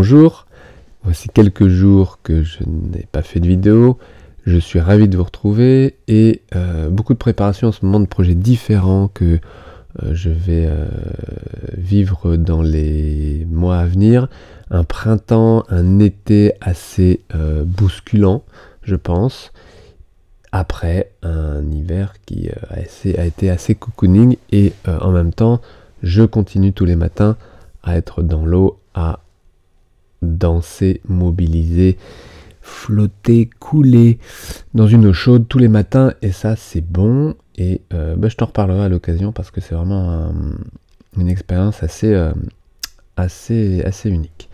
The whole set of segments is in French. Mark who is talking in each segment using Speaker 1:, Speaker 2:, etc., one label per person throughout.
Speaker 1: Bonjour, voici quelques jours que je n'ai pas fait de vidéo. Je suis ravi de vous retrouver et euh, beaucoup de préparation en ce moment de projets différents que euh, je vais euh, vivre dans les mois à venir. Un printemps, un été assez bousculant, je pense. Après un hiver qui a, été assez cocooning et en même temps, je continue tous les matins à être dans l'eau, à danser, mobiliser, flotter, couler dans une eau chaude tous les matins et ça c'est bon et euh, bah, je t'en reparlerai à l'occasion parce que c'est vraiment une expérience assez, euh, assez, assez unique.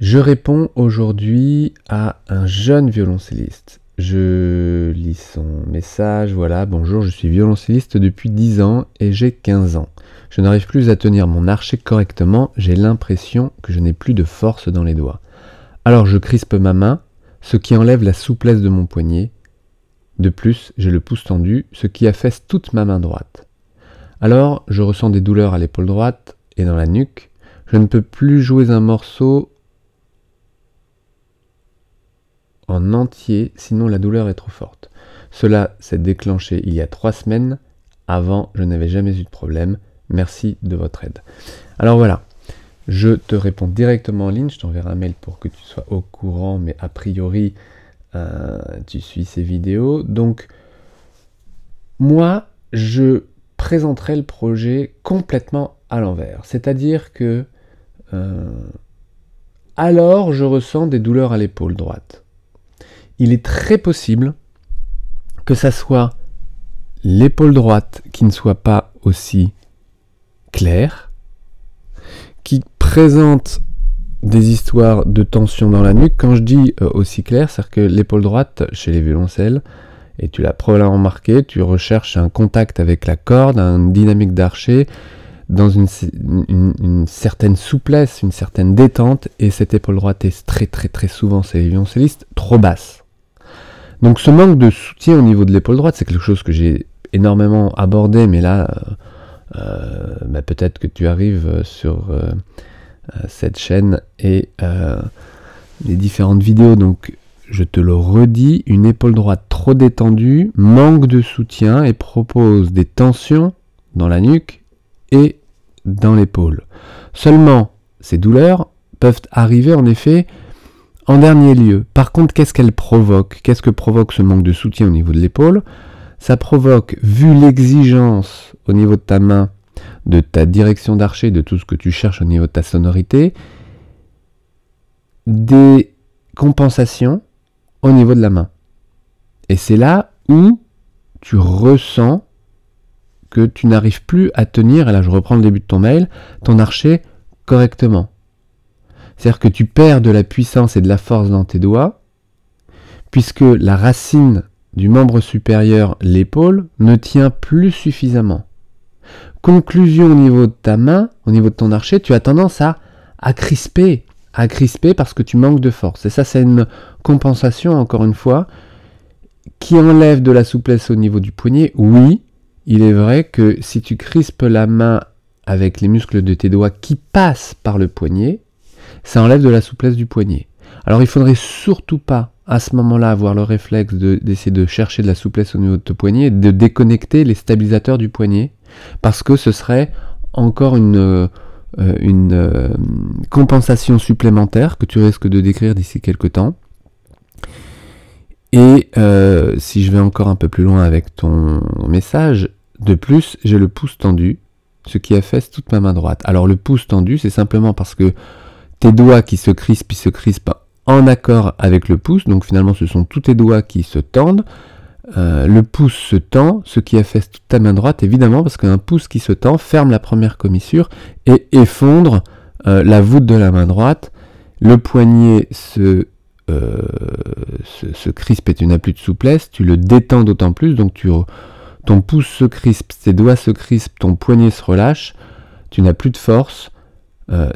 Speaker 1: Je réponds aujourd'hui à un jeune violoncelliste. Je lis son message, voilà, bonjour, je suis violoncelliste depuis 10 ans et j'ai 15 ans. Je n'arrive plus à tenir mon archet correctement, j'ai l'impression que je n'ai plus de force dans les doigts. Alors je crispe ma main, ce qui enlève la souplesse de mon poignet. De plus, j'ai le pouce tendu, ce qui affaisse toute ma main droite. Alors je ressens des douleurs à l'épaule droite et dans la nuque. Je ne peux plus jouer un morceau en entier, sinon la douleur est trop forte. Cela s'est déclenché il y a trois semaines. Avant, je n'avais jamais eu de problème. Merci de votre aide. Alors voilà, je te réponds directement en ligne. Je t'enverrai un mail pour que tu sois au courant, mais a priori, euh, tu suis ces vidéos. Donc, moi, je présenterai le projet complètement à l'envers. C'est-à-dire que euh, alors je ressens des douleurs à l'épaule droite. Il est très possible que ça soit l'épaule droite qui ne soit pas aussi qui présente des histoires de tension dans la nuque. Quand je dis euh, aussi clair, c'est-à-dire que l'épaule droite, chez les violoncelles, et tu l'as probablement remarqué, tu recherches un contact avec la corde, une dynamique d'archer, dans une, certaine souplesse, une certaine détente, et cette épaule droite est très très très souvent, chez les violoncellistes, trop basse. Donc ce manque de soutien au niveau de l'épaule droite, c'est quelque chose que j'ai énormément abordé, mais là, euh, bah, peut-être que tu arrives sur euh, euh, cette chaîne et les différentes vidéos. Donc, je te le redis, une épaule droite trop détendue manque de soutien et propose des tensions dans la nuque et dans l'épaule. Seulement, ces douleurs peuvent arriver en effet en dernier lieu. Par contre, qu'est-ce qu'elles provoquent? Qu'est-ce que provoque ce manque de soutien au niveau de l'épaule? Ça provoque, vu l'exigence au niveau de ta main, de ta direction d'archer, de tout ce que tu cherches au niveau de ta sonorité, des compensations au niveau de la main. Et c'est là où tu ressens que tu n'arrives plus à tenir, et là je reprends le début de ton mail, ton archer correctement. C'est-à-dire que tu perds de la puissance et de la force dans tes doigts, puisque la racine du membre supérieur, l'épaule, ne tient plus suffisamment. Conclusion au niveau de ta main, au niveau de ton archer, tu as tendance à, à crisper, à crisper parce que tu manques de force. Et ça, c'est une compensation, encore une fois, qui enlève de la souplesse au niveau du poignet. Oui, il est vrai que si tu crispes la main avec les muscles de tes doigts qui passent par le poignet, ça enlève de la souplesse du poignet. Alors il faudrait surtout pas à ce moment-là avoir le réflexe d'essayer de, chercher de la souplesse au niveau de ton poignet et de déconnecter les stabilisateurs du poignet parce que ce serait encore une, euh, euh, compensation supplémentaire que tu risques de décrire d'ici quelques temps. Et euh, si je vais encore un peu plus loin avec ton message, de plus, j'ai le pouce tendu, ce qui affaisse toute ma main droite. Alors le pouce tendu, c'est simplement parce que tes doigts qui se crispent, ils se crispent en accord avec le pouce, donc finalement ce sont tous tes doigts qui se tendent. Euh, le pouce se tend, ce qui affaisse toute ta main droite, évidemment, parce qu'un pouce qui se tend ferme la première commissure et effondre euh, la voûte de la main droite. Le poignet se, euh, se, crispe et tu n'as plus de souplesse, tu le détends d'autant plus, donc tu, ton pouce se crispe, tes doigts se crispent, ton poignet se relâche, tu n'as plus de force.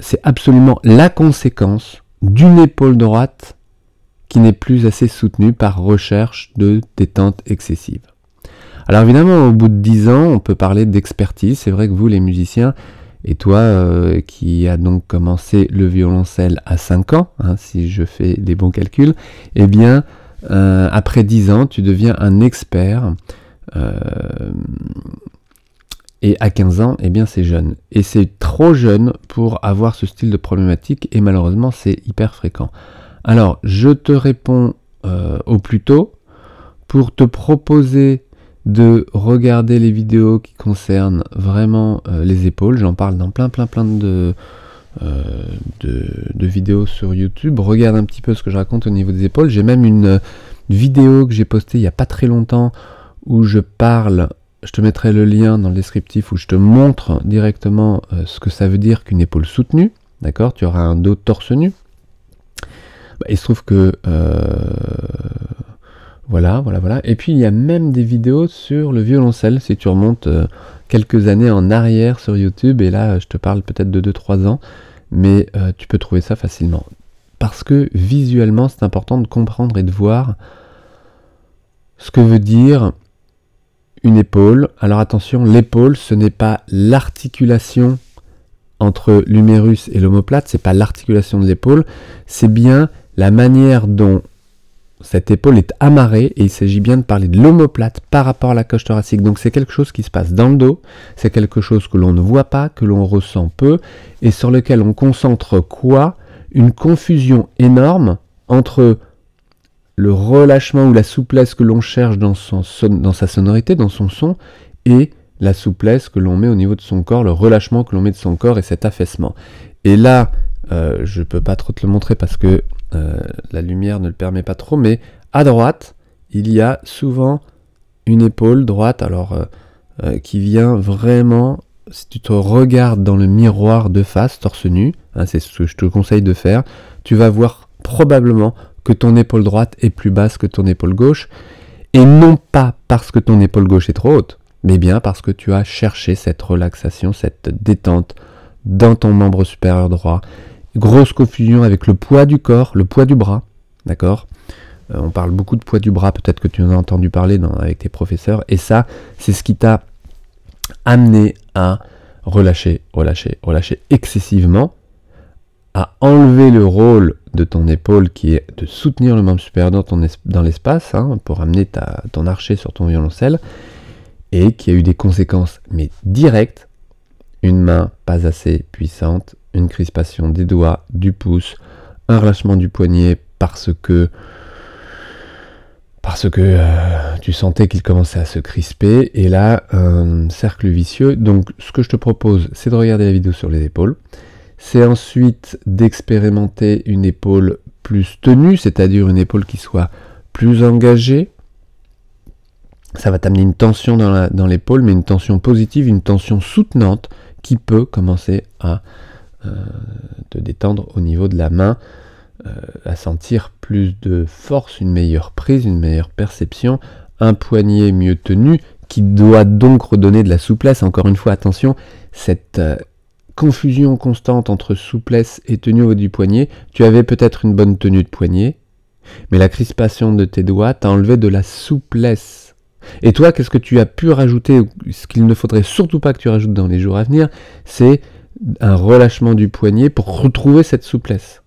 Speaker 1: c'est absolument la conséquence d'une épaule droite qui n'est plus assez soutenue par recherche de détente excessive. Alors évidemment, au bout de 10 ans, on peut parler d'expertise. C'est vrai que vous, les musiciens, Et toi, euh, qui a donc commencé le violoncelle à 5 ans, hein, si je fais des bons calculs, eh bien, euh, après 10 ans, tu deviens un expert. Euh, et à 15 ans, eh bien, c'est jeune. Et c'est trop jeune pour avoir ce style de problématique, et malheureusement, c'est hyper fréquent. Alors, je te réponds au plus tôt pour te proposer de regarder les vidéos qui concernent vraiment euh, les épaules. J'en parle dans plein plein plein euh, de, vidéos sur YouTube. Regarde un petit peu ce que je raconte au niveau des épaules. J'ai même une, vidéo que j'ai postée il n'y a pas très longtemps où je parle, je te mettrai le lien dans le descriptif où je te montre directement euh, ce que ça veut dire qu'une épaule soutenue. D'accord? Tu auras un dos torse nu. Bah, il se trouve que voilà, voilà, voilà. Et puis il y a même des vidéos sur le violoncelle, si tu remontes euh, quelques années en arrière sur YouTube, et là je te parle peut-être de 2-3 ans, mais euh, tu peux trouver ça facilement. Parce que visuellement c'est important de comprendre et de voir ce que veut dire une épaule. Alors attention, l'épaule ce n'est pas l'articulation entre l'humérus et l'omoplate, c'est pas l'articulation de l'épaule, c'est bien la manière dont cette épaule est amarrée et il s'agit bien de parler de l'omoplate par rapport à la coche thoracique. Donc c'est quelque chose qui se passe dans le dos, c'est quelque chose que l'on ne voit pas, que l'on ressent peu et sur lequel on concentre quoi? Une confusion énorme entre le relâchement ou la souplesse que l'on cherche dans, sa sonorité, dans son son, et la souplesse que l'on met au niveau de son corps, le relâchement que l'on met de son corps et cet affaissement. Et là, euh, je ne peux pas trop te le montrer parce que euh, la lumière ne le permet pas trop, mais à droite, il y a souvent une épaule droite, alors euh, qui vient vraiment, si tu te regardes dans le miroir de face, torse nu, hein, c'est ce que je te conseille de faire, tu vas voir probablement que ton épaule droite est plus basse que ton épaule gauche, et non pas parce que ton épaule gauche est trop haute, mais bien parce que tu as cherché cette relaxation, cette détente dans ton membre supérieur droit, Grosse confusion avec le poids du corps, le poids du bras, d'accord? Euh, On parle beaucoup de poids du bras, peut-être que tu en as entendu parler avec tes professeurs, et ça, c'est ce qui t'a amené à relâcher, relâcher, relâcher excessivement, à enlever le rôle de ton épaule qui est de soutenir le membre supérieur dans, l'espace, hein, pour amener ta, ton archer sur ton violoncelle, et qui a eu des conséquences, mais directes, une main pas assez puissante, une crispation des doigts, du pouce, un relâchement du poignet parce que parce que euh, tu sentais qu'il commençait à se crisper et là un cercle vicieux. Donc ce que je te propose, c'est de regarder la vidéo sur les épaules. C'est ensuite d'expérimenter une épaule plus tenue, c'est-à-dire une épaule qui soit plus engagée. Ça va t'amener une tension dans l'épaule, mais une tension positive, une tension soutenante qui peut commencer à euh, te détendre au niveau de la main, euh, à sentir plus de force, une meilleure prise, une meilleure perception, un poignet mieux tenu qui doit donc redonner de la souplesse. Encore une fois, attention, cette euh, confusion constante entre souplesse et tenue au du poignet, tu avais peut-être une bonne tenue de poignet, mais la crispation de tes doigts t'a enlevé de la souplesse. Et toi, qu'est-ce que tu as pu rajouter Ce qu'il ne faudrait surtout pas que tu rajoutes dans les jours à venir, c'est un relâchement du poignet pour retrouver cette souplesse.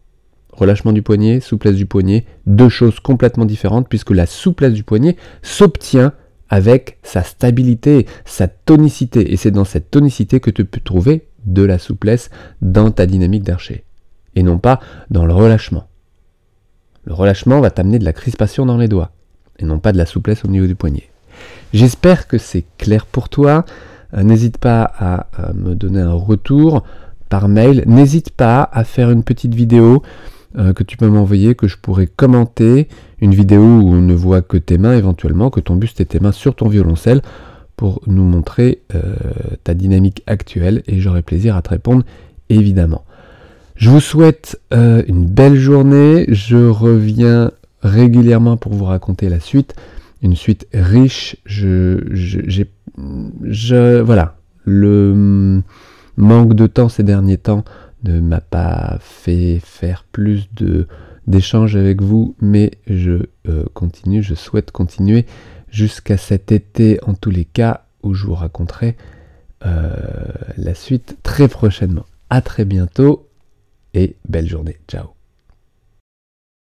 Speaker 1: Relâchement du poignet, souplesse du poignet, deux choses complètement différentes puisque la souplesse du poignet s'obtient avec sa stabilité, sa tonicité. Et c'est dans cette tonicité que tu peux trouver de la souplesse dans ta dynamique d'archer. Et non pas dans le relâchement. Le relâchement va t'amener de la crispation dans les doigts. Et non pas de la souplesse au niveau du poignet. J'espère que c'est clair pour toi. Euh, n'hésite pas à, me donner un retour par mail. N'hésite pas à faire une petite vidéo euh, que tu peux m'envoyer, que je pourrais commenter. Une vidéo où on ne voit que tes mains éventuellement, que ton buste et tes mains sur ton violoncelle pour nous montrer euh, ta dynamique actuelle et j'aurai plaisir à te répondre évidemment. Je vous souhaite une belle journée. Je reviens régulièrement pour vous raconter la suite une suite riche. Voilà, le manque de temps ces derniers temps ne m'a pas fait faire plus de d'échanges avec vous, mais je euh, continue, je souhaite continuer jusqu'à cet été en tous les cas où je vous raconterai la suite très prochainement. À très bientôt et belle journée. Ciao